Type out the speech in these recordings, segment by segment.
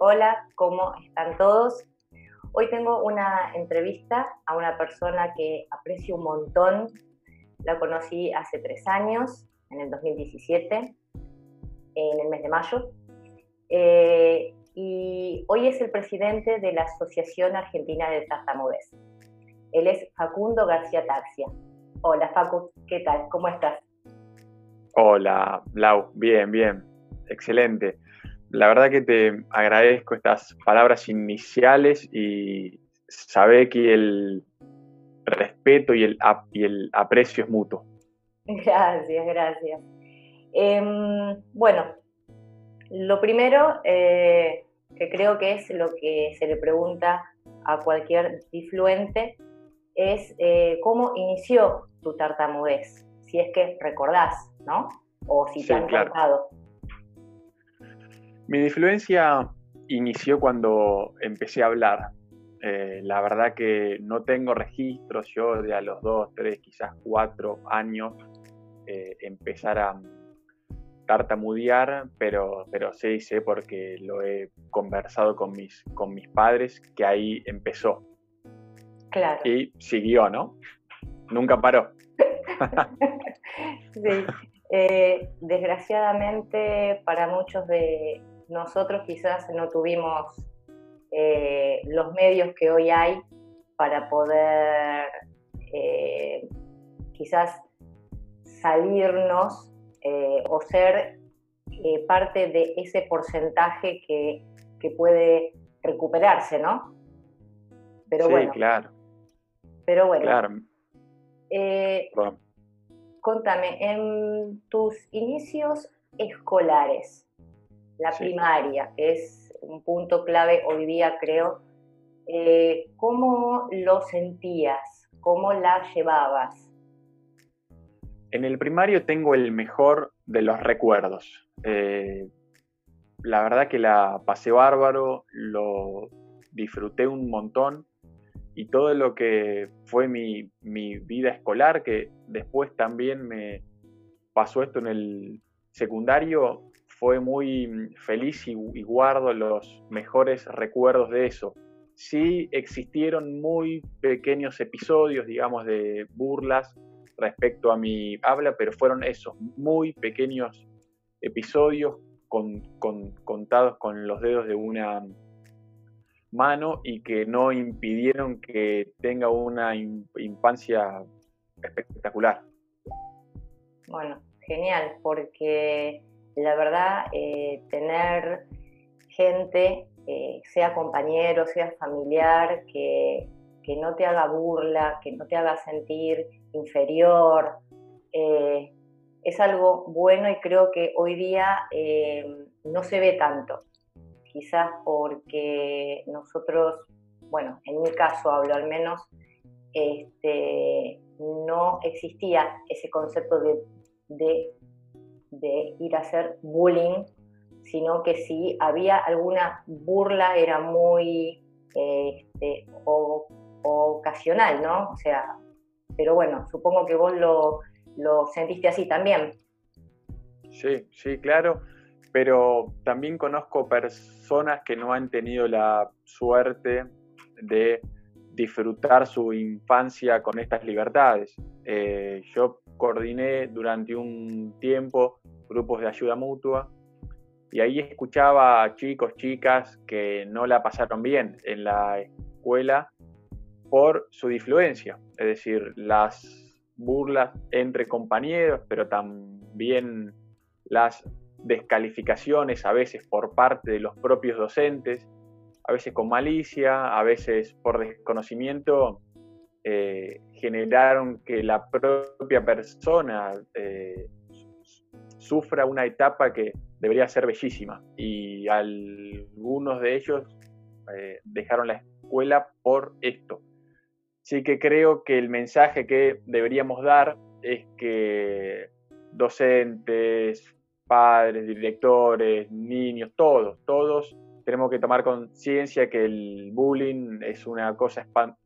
Hola, ¿cómo están todos? Hoy tengo una entrevista a una persona que aprecio un montón. La conocí hace tres años, en el 2017, en el mes de mayo. Eh, y hoy es el presidente de la Asociación Argentina de Tartamudez. Él es Facundo García Taxia. Hola Facu, ¿qué tal? ¿Cómo estás? Hola, Blau. Bien, bien. Excelente. La verdad que te agradezco estas palabras iniciales y sabe que el respeto y el, y el aprecio es mutuo. Gracias, gracias. Em, bueno, lo primero eh, que creo que es lo que se le pregunta a cualquier difluente es eh, cómo inició tu tartamudez, si es que recordás, ¿no? O si te han contado. Mi difluencia inició cuando empecé a hablar. Eh, la verdad que no tengo registros, yo de a los dos, tres, quizás cuatro años eh, empezar a tartamudear, pero, pero sí sé porque lo he conversado con mis, con mis padres que ahí empezó. Claro. Y siguió, ¿no? Nunca paró. sí. Eh, desgraciadamente para muchos de nosotros quizás no tuvimos eh, los medios que hoy hay para poder eh, quizás salirnos o ser parte de ese porcentaje que, puede recuperarse, ¿no? Pero sí, claro. Pero bueno. Claro. Contame, en tus inicios escolares, la primaria, que es un punto clave hoy día, creo, eh, ¿cómo lo sentías? ¿Cómo la llevabas? En el primario tengo el mejor de los recuerdos. Eh, la verdad que la pasé bárbaro, lo disfruté un montón y todo lo que fue mi, vida escolar, que después también me pasó esto en el secundario, fue muy feliz y, guardo los mejores recuerdos de eso. Sí existieron muy pequeños episodios, digamos, de burlas respecto a mi habla, pero fueron esos muy pequeños episodios contados con los dedos de una mano y que no impidieron que tenga una infancia espectacular. Bueno, genial, porque la verdad, eh, tener gente, eh, sea compañero, sea familiar, que, no te haga burla, que no te haga sentir inferior, eh, es algo bueno y creo que hoy día no se ve tanto. Quizás porque nosotros, bueno, en mi caso hablo al menos, este, no existía ese concepto de, ir a hacer bullying, sino que si había alguna burla era muy este, ocasional, ¿no? O sea, pero bueno, supongo que vos lo, lo sentiste así también. Sí, sí, claro pero también conozco personas que no han tenido la suerte de disfrutar su infancia con estas libertades. Eh, yo coordiné durante un tiempo grupos de ayuda mutua y ahí escuchaba a chicos, chicas que no la pasaron bien en la escuela por su difluencia, es decir, las burlas entre compañeros, pero también las descalificaciones a veces por parte de los propios docentes, a veces con malicia, a veces por desconocimiento, eh, generaron que la propia persona eh, sufra una etapa que debería ser bellísima. Y algunos de ellos eh, dejaron la escuela por esto. Así que creo que el mensaje que deberíamos dar es que docentes, padres, directores, niños, todos, todos tenemos que tomar conciencia que el bullying es una cosa espantosa,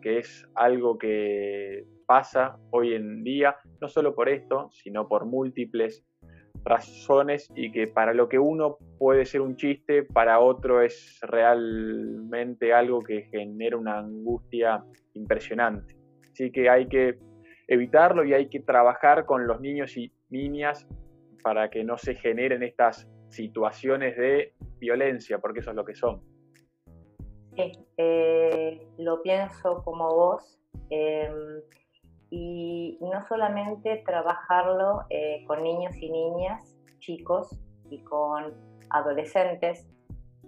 que es algo que pasa hoy en día, no solo por esto, sino por múltiples razones y que para lo que uno puede ser un chiste, para otro es realmente algo que genera una angustia impresionante. Así que hay que evitarlo y hay que trabajar con los niños y niñas para que no se generen estas situaciones de violencia, porque eso es lo que son. Sí, eh, lo pienso como vos. Em, y no solamente trabajarlo eh, con niños y niñas, chicos y con adolescentes,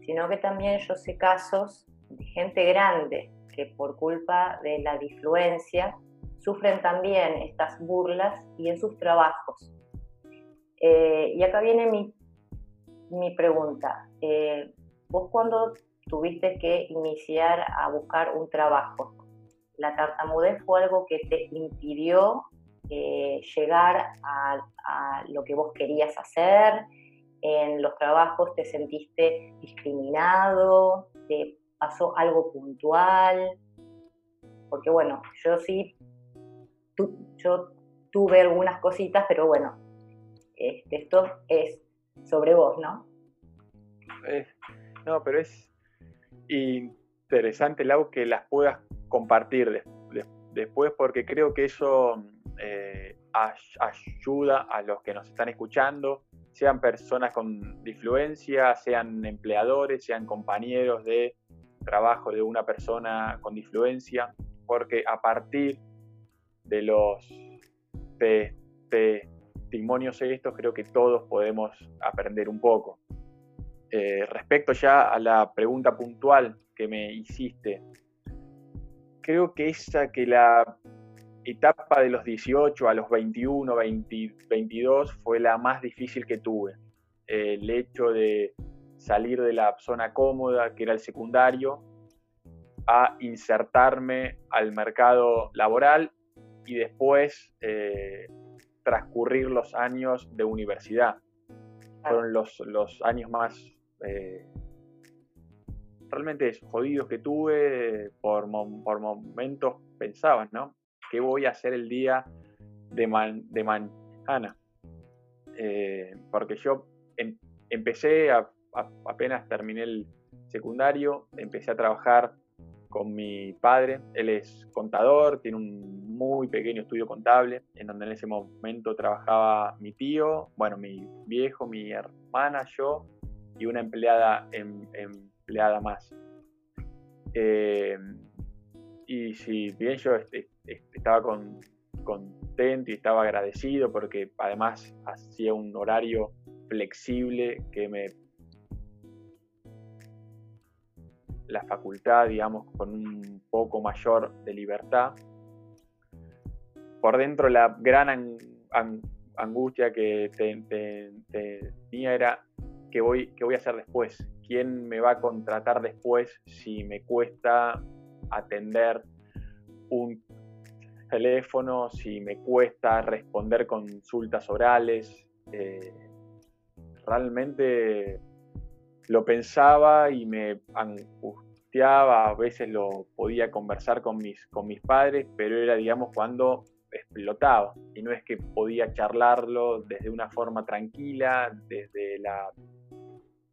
sino que también yo sé casos de gente grande que por culpa de la disfluencia sufren también estas burlas y en sus trabajos. Eh, y acá viene mi, mi pregunta. Eh, vos cuando tuviste que iniciar a buscar un trabajo, ¿la tartamudez fue algo que te impidió eh, llegar a, lo que vos querías hacer? ¿En los trabajos te sentiste discriminado? ¿Te pasó algo puntual? Porque bueno, yo sí, yo tuve algunas cositas, pero bueno, este, esto es sobre vos, ¿no? no, pero es interesante, Lau, que las puedas compartir después, porque creo que eso eh, ayuda a los que nos están escuchando, sean personas con disfluencia, sean empleadores, sean compañeros de trabajo de una persona con disfluencia, porque a partir de los testimonios estos creo que todos podemos aprender un poco. Eh, respecto ya a la pregunta puntual que me hiciste, creo que esa que la etapa de los 18 a los 21, 22 fue la más difícil que tuve. el hecho de salir de la zona cómoda, que era el secundario, a insertarme al mercado laboral y después eh, transcurrir los años de universidad. Fueron los, los años más eh, realmente jodidos que tuve. Por, por momentos pensaba, ¿no? ¿Qué voy a hacer el día de, de mañana? Eh, porque yo em, empecé apenas terminé el secundario, empecé a trabajar con mi padre. Él es contador, tiene un muy pequeño estudio contable, en donde en ese momento trabajaba mi tío, bueno, mi viejo, mi hermana, yo y una empleada, em, empleada más. Eh, y si bien yo estaba contento y estaba agradecido porque además hacía un horario flexible que me la facultad, digamos, con un poco mayor de libertad. Por dentro la gran angustia que tenía era ¿qué voy, qué voy a hacer después, quién me va a contratar después si me cuesta atender un teléfono, si me cuesta responder consultas orales. Eh, realmente lo pensaba y me angustiaba, a veces lo podía conversar con mis, con mis padres, pero era, digamos, cuando explotaba. Y no es que podía charlarlo desde una forma tranquila, desde la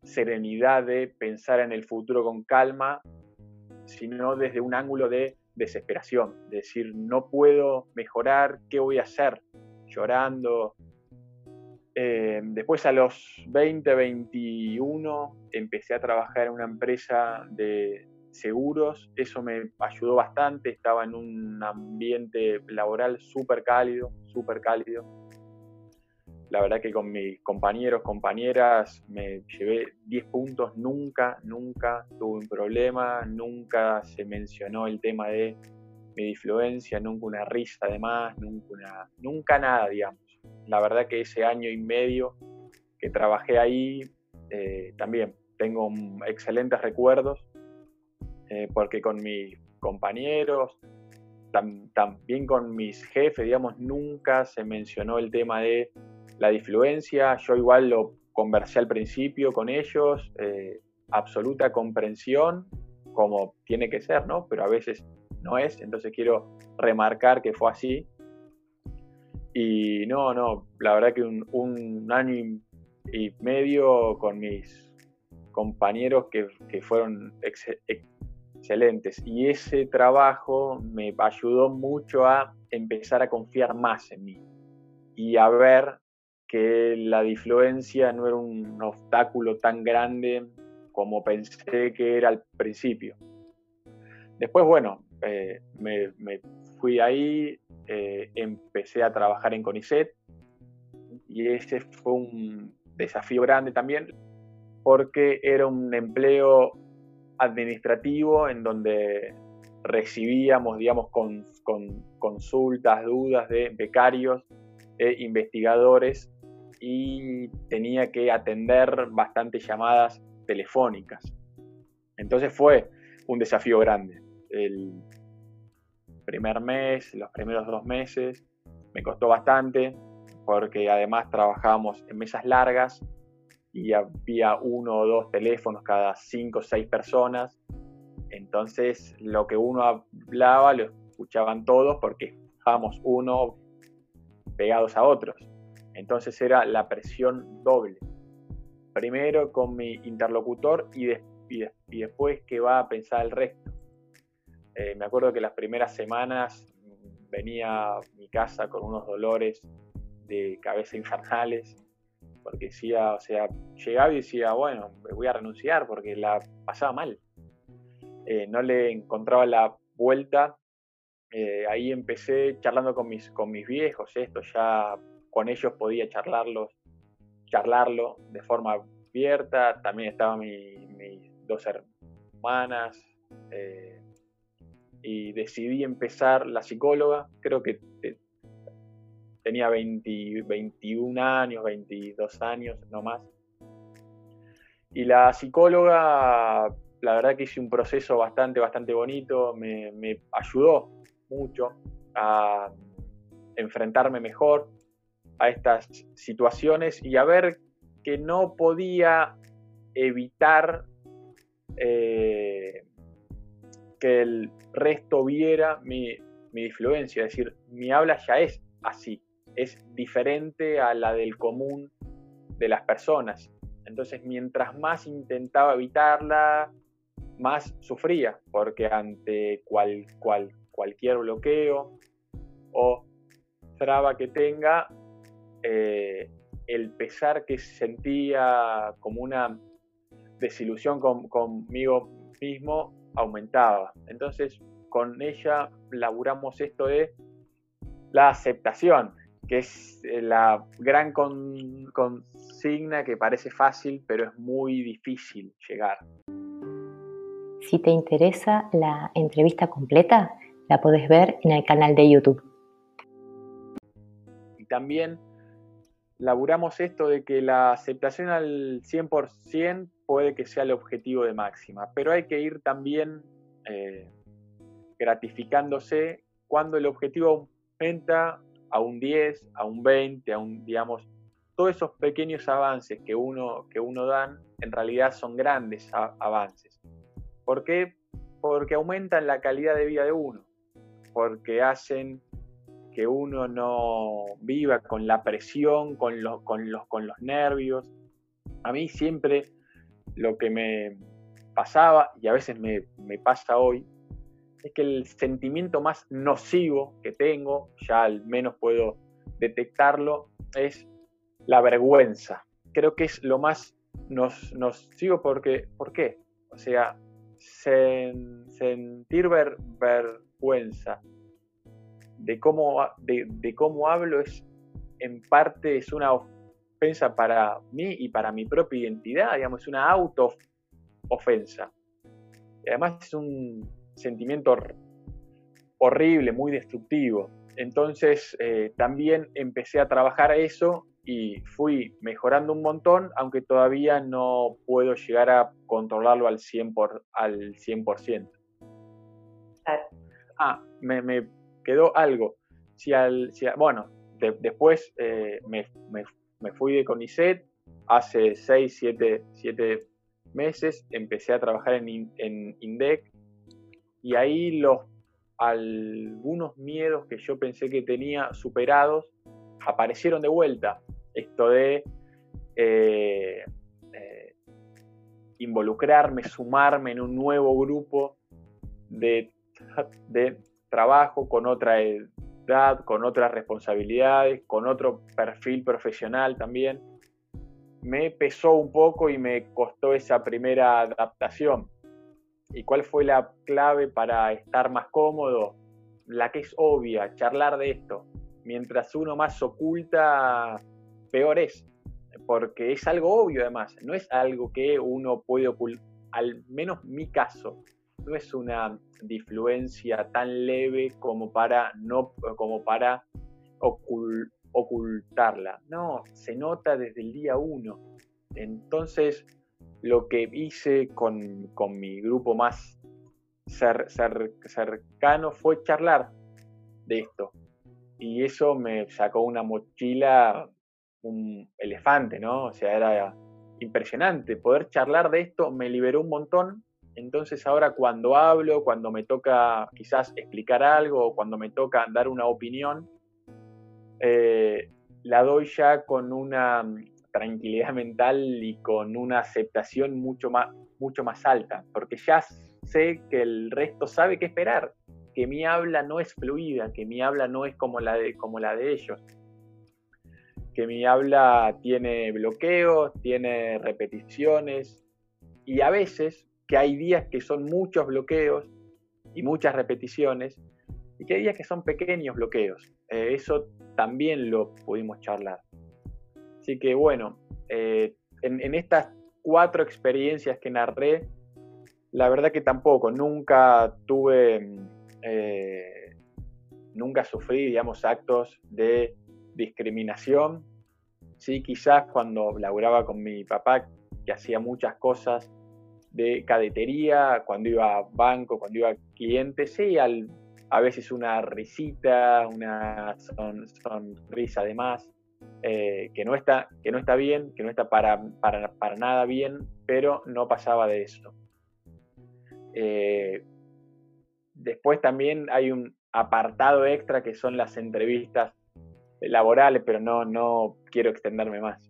serenidad de pensar en el futuro con calma, sino desde un ángulo de desesperación, decir, no puedo mejorar, ¿qué voy a hacer? Llorando, eh, después a los 20, 21 empecé a trabajar en una empresa de seguros, eso me ayudó bastante, estaba en un ambiente laboral súper cálido, súper cálido. La verdad que con mis compañeros, compañeras, me llevé 10 puntos, nunca, nunca tuve un problema, nunca se mencionó el tema de mi disfluencia, nunca una risa además, nunca, nunca nada, digamos. La verdad que ese año y medio que trabajé ahí, eh, también tengo excelentes recuerdos, eh, porque con mis compañeros, también con mis jefes, digamos, nunca se mencionó el tema de la disfluencia. Yo igual lo conversé al principio con ellos, eh, absoluta comprensión, como tiene que ser, ¿no? Pero a veces no es, entonces quiero remarcar que fue así y no, no, la verdad que un, año y, medio con mis compañeros que, fueron excelentes. Y ese trabajo me ayudó mucho a empezar a confiar más en mí y a ver que la difluencia no era un obstáculo tan grande como pensé que era al principio. Después, bueno, eh, me, fui ahí, eh, empecé a trabajar en CONICET y ese fue un desafío grande también porque era un empleo administrativo en donde recibíamos, digamos, con, consultas, dudas de becarios e investigadores y tenía que atender bastantes llamadas telefónicas. Entonces fue un desafío grande. El primer mes, los primeros dos meses, me costó bastante porque además trabajábamos en mesas largas y había uno o dos teléfonos cada cinco o seis personas. Entonces lo que uno hablaba lo escuchaban todos porque estábamos uno pegados a otros. Entonces era la presión doble. Primero con mi interlocutor y, después que va a pensar el resto. Eh, me acuerdo que las primeras semanas venía a mi casa con unos dolores de cabeza infernales porque decía, o sea, llegaba y decía, bueno, voy a renunciar porque la pasaba mal. Eh, no le encontraba la vuelta. Eh, ahí empecé charlando con mis, con mis viejos, esto ya con ellos podía charlarlos, charlarlo de forma abierta. También estaban mis dos hermanas. Eh, y decidí empezar la psicóloga. Creo que tenía 21 años, 22 años, no más. Y la psicóloga, la verdad que hice un proceso bastante, bastante bonito, me, ayudó mucho a enfrentarme mejor a estas situaciones y a ver que no podía evitar eh, que el resto viera mi, mi difluencia, es decir, mi habla ya es así es diferente a la del común de las personas. Entonces, mientras más intentaba evitarla, más sufría, porque ante cual, cual, cualquier bloqueo o traba que tenga, eh, el pesar que sentía como una desilusión conmigo mismo aumentaba. Entonces, con ella laburamos esto de la aceptación, que es eh, la gran consigna que parece fácil, pero es muy difícil llegar. Si te interesa la entrevista completa, la puedes ver en el canal de YouTube. Y también laburamos esto de que la aceptación al 100% puede que sea el objetivo de máxima, pero hay que ir también eh, gratificándose cuando el objetivo aumenta a un 10, a un 20, a un, digamos, todos esos pequeños avances que uno, que uno dan, en realidad son grandes avances. ¿Por qué? Porque aumentan la calidad de vida de uno, porque hacen que uno no viva con la presión, con los, nervios. A mí siempre lo que me pasaba, y a veces me, pasa hoy, es que el sentimiento más nocivo que tengo, ya al menos puedo detectarlo, es la vergüenza. Creo que es lo más nocivo porque, ¿por qué? O sea, sentir vergüenza de cómo, de, cómo hablo es en parte es una ofensa para mí y para mi propia identidad, digamos, es una auto ofensa. Y además es un sentimiento horrible, muy destructivo. Entonces eh, también empecé a trabajar eso y fui mejorando un montón, aunque todavía no puedo llegar a controlarlo al 100%. Por, al 100%. Ah, me, quedó algo. Bueno, después eh, me, fui de CONICET hace 6, 7, meses, empecé a trabajar en, en INDEC y ahí los algunos miedos que yo pensé que tenía superados aparecieron de vuelta. Esto de eh, eh, involucrarme, sumarme en un nuevo grupo de trabajo con otra edad, con otras responsabilidades, con otro perfil profesional también. Me pesó un poco y me costó esa primera adaptación. ¿Y cuál fue la clave para estar más cómodo? La que es obvia, charlar de esto. Mientras uno más oculta, peor es. Porque es algo obvio además, no es algo que uno puede ocultar, al menos mi caso, no es una difluencia tan leve como para, no, como para ocultarla. No, se nota desde el día uno. Entonces, lo que hice con, mi grupo más cercano fue charlar de esto. Y eso me sacó una mochila, un elefante, ¿no? O sea, era impresionante. Poder charlar de esto me liberó un montón. Entonces ahora cuando hablo, cuando me toca quizás explicar algo cuando me toca dar una opinión, eh, la doy ya con una tranquilidad mental y con una aceptación mucho más, mucho más alta, porque ya sé que el resto sabe qué esperar, que mi habla no es fluida, que mi habla no es como la de, como la de ellos, que mi habla tiene bloqueos, tiene repeticiones y a veces que hay días que son muchos bloqueos y muchas repeticiones y que hay días que son pequeños bloqueos. Eh, eso también lo pudimos charlar. Así que bueno, eh, en, estas cuatro experiencias que narré, la verdad que tampoco, nunca tuve, eh, nunca sufrí, digamos, actos de discriminación. Sí, quizás cuando laburaba con mi papá, que hacía muchas cosas de cadetería, cuando iba a banco, cuando iba a clientes, sí, a veces una risita, una sonrisa de más, eh, que, no está, que no está bien, que no está para, para, para nada bien, pero no pasaba de eso. Eh, después también hay un apartado extra que son las entrevistas laborales, pero no, no quiero extenderme más.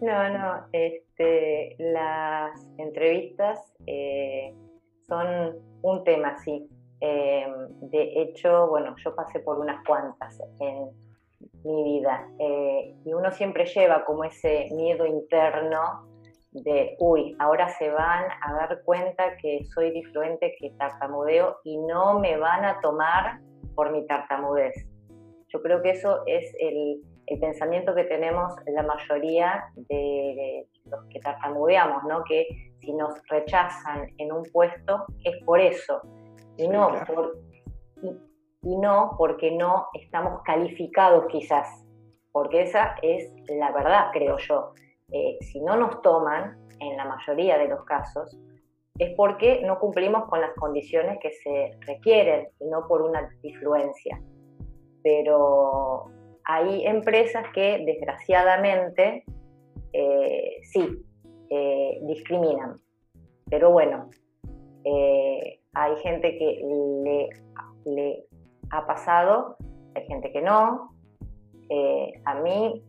No, no, este, las entrevistas eh, son un tema, sí. de hecho, bueno, yo pasé por unas cuantas en, mi vida. Eh, y uno siempre lleva como ese miedo interno de, uy, ahora se van a dar cuenta que soy difluente, que tartamudeo y no me van a tomar por mi tartamudez. Yo creo que eso es el, pensamiento que tenemos la mayoría de los que tartamudeamos, ¿no? Que si nos rechazan en un puesto es por eso. Y no, por, y no porque no estamos calificados quizás, porque esa es la verdad, creo yo. Eh, si no nos toman, en la mayoría de los casos, es porque no cumplimos con las condiciones que se requieren y no por una influencia. Pero hay empresas que desgraciadamente eh, sí eh, discriminan. Pero bueno, hay gente que le, le ha pasado, hay gente que no. Eh, a mí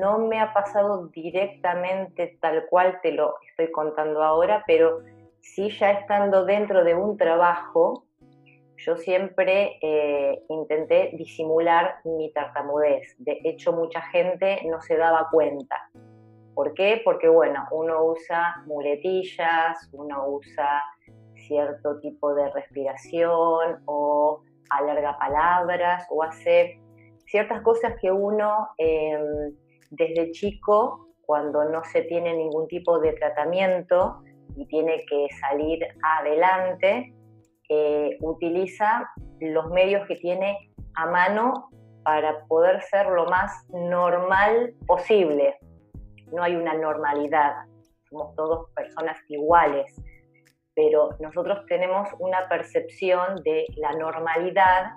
no me ha pasado directamente tal cual te lo estoy contando ahora, pero sí ya estando dentro de un trabajo, yo siempre eh, intenté disimular mi tartamudez. De hecho, mucha gente no se daba cuenta. ¿Por qué? Porque, bueno, uno usa muletillas, uno usa cierto tipo de respiración o alarga palabras o hace ciertas cosas que uno em, desde chico, cuando no se tiene ningún tipo de tratamiento y tiene que salir adelante, utiliza los medios que tiene a mano para poder ser lo más normal posible. No hay una normalidad, somos todos personas iguales pero nosotros tenemos una percepción de la normalidad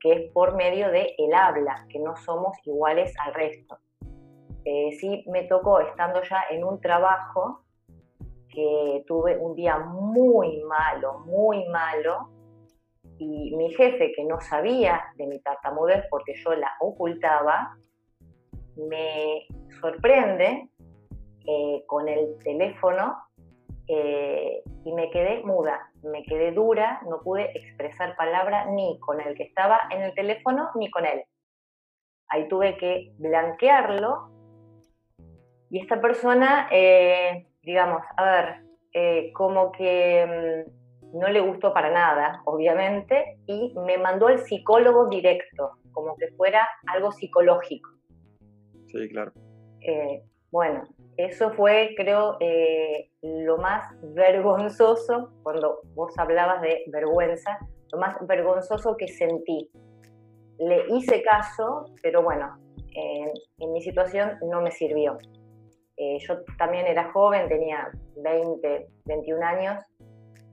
que es por medio de el habla, que no somos iguales al resto. Eh, sí me tocó estando ya en un trabajo que tuve un día muy malo, muy malo, y mi jefe, que no sabía de mi tartamudez porque yo la ocultaba, me sorprende eh, con el teléfono eh, y me quedé muda, me quedé dura, no pude expresar palabra ni con el que estaba en el teléfono ni con él. Ahí tuve que blanquearlo y esta persona, eh, digamos, a ver, eh, como que mm, no le gustó para nada, obviamente, y me mandó al psicólogo directo, como que fuera algo psicológico. Sí, claro. bueno, eso fue, creo, eh, lo más vergonzoso, cuando vos hablabas de vergüenza, lo más vergonzoso que sentí. Le hice caso, pero bueno, en mi situación no me sirvió. Eh, yo también era joven, tenía 20, 21 años,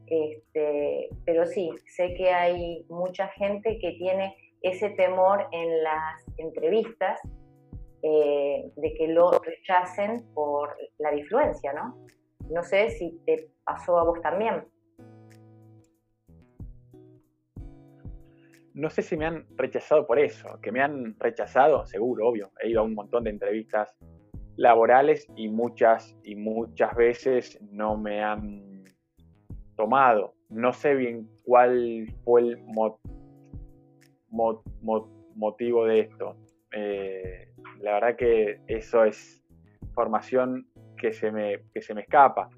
este, pero sí, sé que hay mucha gente que tiene ese temor en las entrevistas eh, de que lo rechacen por la influencia, ¿no? No sé si te pasó a vos también. No sé si me han rechazado por eso, que me han rechazado, seguro, obvio. He ido a un montón de entrevistas laborales y muchas y muchas veces no me han tomado. No sé bien cuál fue el motivo de esto. Eh, la verdad que eso es formación que se me, se me escapa.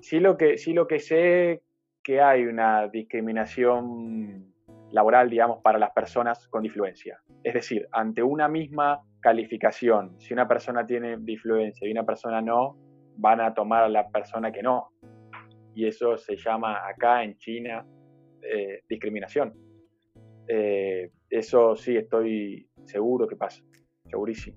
Sí lo que, sí lo que sé que hay una discriminación laboral, digamos, para las personas con difluencia. Es decir, ante una misma calificación, si una persona tiene difluencia y una persona no, van a tomar a la persona que no. Y eso se llama acá en China eh, discriminación. Eh, eso sí estoy seguro que pasa, segurísimo.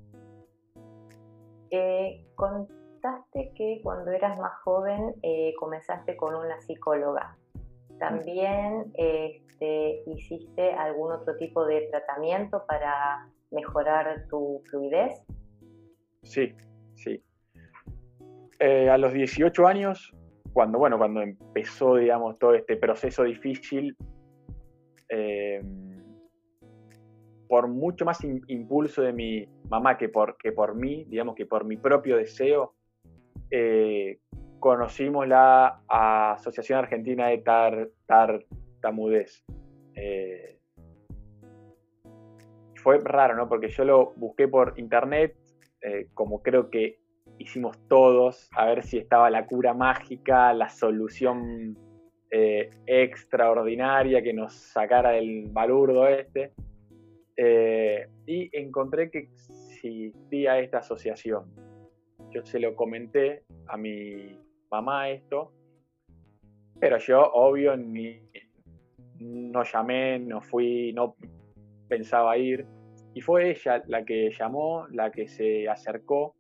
Eh, contaste que cuando eras más joven comenzaste con una psicóloga. ¿También este, hiciste algún otro tipo de tratamiento para mejorar tu fluidez? Sí, sí. Eh, a los 18 años, cuando, bueno, cuando empezó, digamos, todo este proceso difícil, por mucho más impulso de mi mamá que por, que por mí, digamos que por mi propio deseo, eh, conocimos la Asociación Argentina de Tar, Tartamudez. Eh, fue raro, ¿no? Porque yo lo busqué por internet, eh, como creo que hicimos todos, a ver si estaba la cura mágica, la solución extraordinaria que nos sacara del balurdo este. Eh, y encontré que existía esta asociación. Yo se lo comenté a mi mamá esto, pero yo, obvio, ni, no llamé, no fui, no pensaba ir. Y fue ella la que llamó, la que se acercó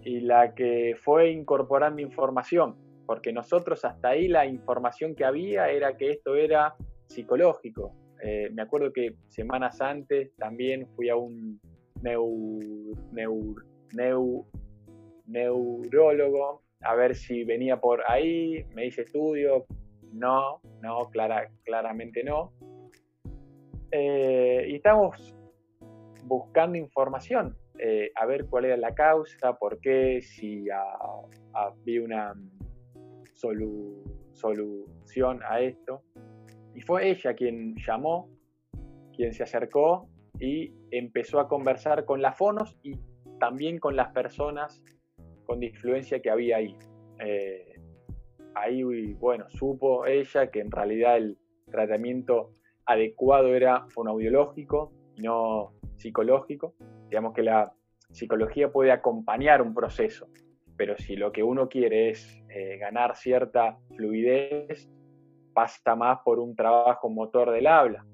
y la que fue incorporando información, porque nosotros hasta ahí la información que había era que esto era psicológico, eh, me acuerdo que semanas antes también fui a un neurólogo a ver si venía por ahí, me hice estudio, no, no, clara, claramente no. Eh, y estamos buscando información, eh, a ver cuál era la causa, por qué, si había una solución a esto. Y fue ella quien llamó, quien se acercó y empezó a conversar con las fonos y también con las personas con influencia que había ahí. Eh, ahí, bueno, supo ella que en realidad el tratamiento adecuado era fonoaudiológico no psicológico. Digamos que la psicología puede acompañar un proceso, pero si lo que uno quiere es eh, ganar cierta fluidez, pasa más por un trabajo motor del habla.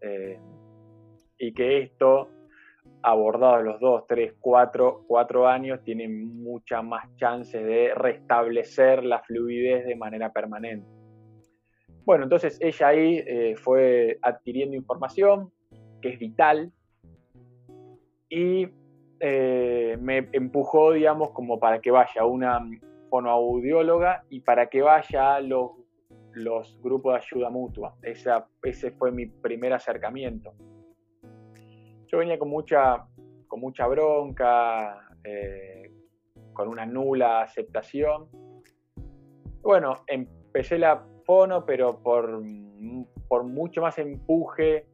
Eh, y que esto, abordado los 2, 3, 4, 4 años, tiene muchas más chances de restablecer la fluidez de manera permanente. Bueno, entonces ella ahí eh, fue adquiriendo información que es vital y eh, me empujó, digamos, como para que vaya una fonoaudióloga y para que vaya a los grupos de ayuda mutua. ese fue mi primer acercamiento. Yo venía con mucha, con mucha bronca, eh, con una nula aceptación. Bueno, empecé la pero por, por mucho más empuje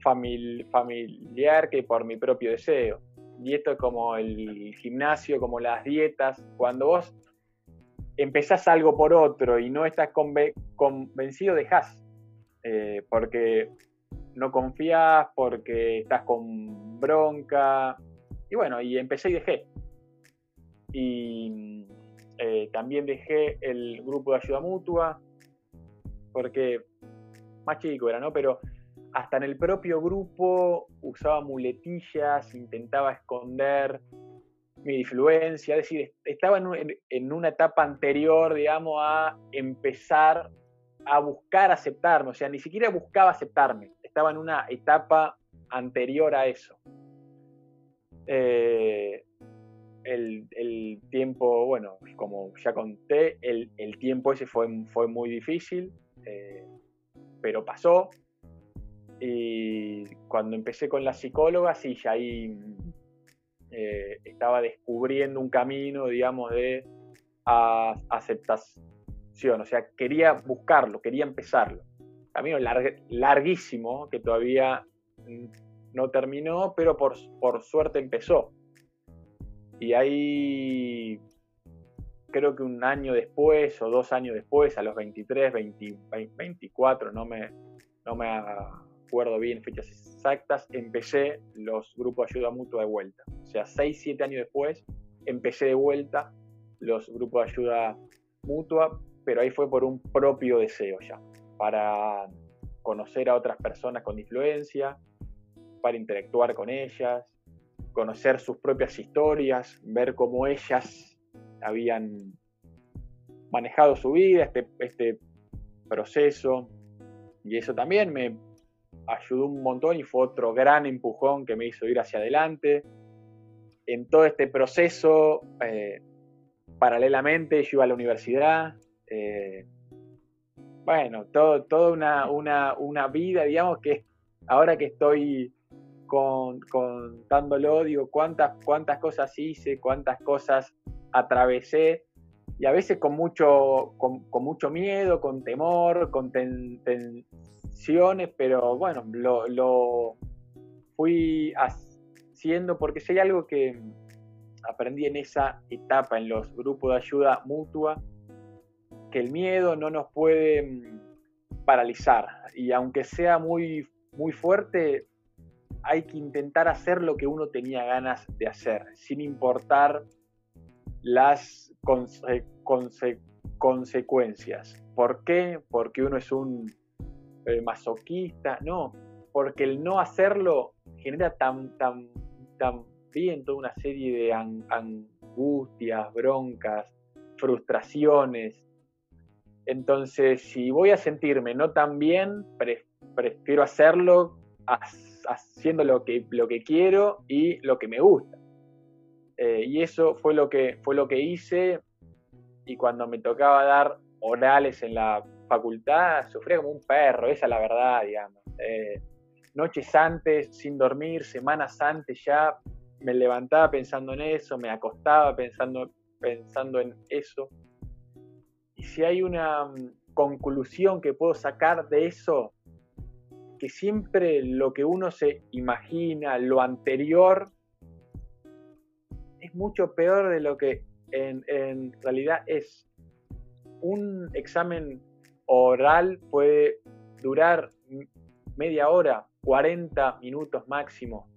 familiar que por mi propio deseo. Y esto es como el gimnasio, como las dietas. Cuando vos empezás algo por otro y no estás convencido, dejás. Eh, porque no confías, porque estás con bronca. Y bueno, y empecé y dejé. Y eh, también dejé el grupo de ayuda mutua, porque más chico era, ¿no? Pero hasta en el propio grupo usaba muletillas, intentaba esconder mi influencia, es decir, estaba en, una etapa anterior, digamos, a empezar a buscar aceptarme, o sea, ni siquiera buscaba aceptarme, estaba en una etapa anterior a eso. Eh, el, tiempo, bueno, como ya conté, el, tiempo ese fue, fue muy difícil, eh, pero pasó. Y cuando empecé con la psicóloga, sí, ya ahí eh, estaba descubriendo un camino, digamos, de aceptación. O sea, quería buscarlo, quería empezarlo. Camino larguísimo, que todavía no terminó, pero por, por suerte empezó. Y ahí creo que un año después o dos años después, a los 23, 24, no me, no me acuerdo bien fechas exactas, empecé los grupos de ayuda mutua de vuelta. O sea, 6, 7 años después, empecé de vuelta los grupos de ayuda mutua, pero ahí fue por un propio deseo ya, para conocer a otras personas con influencia, para interactuar con ellas, conocer sus propias historias, ver cómo ellas habían manejado su vida, este, este proceso. Y eso también me ayudó un montón y fue otro gran empujón que me hizo ir hacia adelante. En todo este proceso, eh, paralelamente yo iba a la universidad. Eh, bueno, todo, toda una, una, una vida, digamos, que ahora que estoy con, contándolo, digo, cuántas, cuántas cosas hice, cuántas cosas atravesé, y a veces con mucho, con, mucho miedo, con temor, con tensiones, pero bueno, lo, fui haciendo porque si hay algo que aprendí en esa etapa, en los grupos de ayuda mutua, que el miedo no nos puede mm, paralizar, y aunque sea muy, muy fuerte, hay que intentar hacer lo que uno tenía ganas de hacer, sin importar las consecuencias. ¿Por qué? Porque uno es un eh, masoquista, no, porque el no hacerlo genera tan, tan, también toda una serie de angustias, broncas, frustraciones. Entonces, si voy a sentirme no tan bien, prefiero hacerlo haciendo lo que, lo que quiero y lo que me gusta. Eh, y eso fue lo, que, fue lo que hice y cuando me tocaba dar orales en la facultad, sufría como un perro, esa es la verdad, digamos. Eh, noches antes, sin dormir, semanas antes ya, me levantaba pensando en eso, me acostaba pensando, pensando en eso. Y si hay una mm, conclusión que puedo sacar de eso, que siempre lo que uno se imagina, lo anterior, mucho peor de lo que en, realidad es. Un examen oral puede durar media hora, 40 minutos máximo.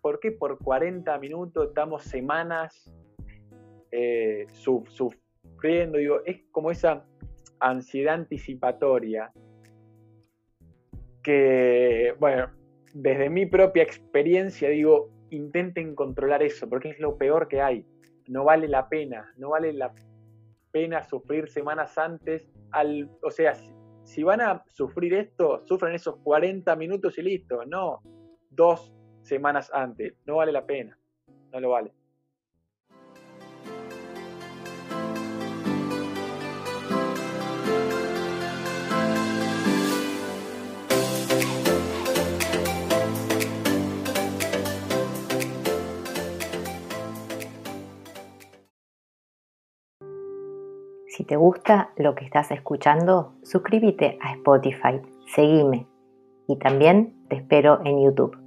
¿Por qué por 40 minutos estamos semanas eh, sufriendo? Digo, es como esa ansiedad anticipatoria que, bueno, desde mi propia experiencia digo, intenten controlar eso, porque es lo peor que hay. No vale la pena, no vale la pena sufrir semanas antes. Al, o sea, si, van a sufrir esto, sufren esos 40 minutos y listo. No, dos semanas antes. No vale la pena, no lo vale. Si te gusta lo que estás escuchando, suscríbete a Spotify, seguime y también te espero en YouTube.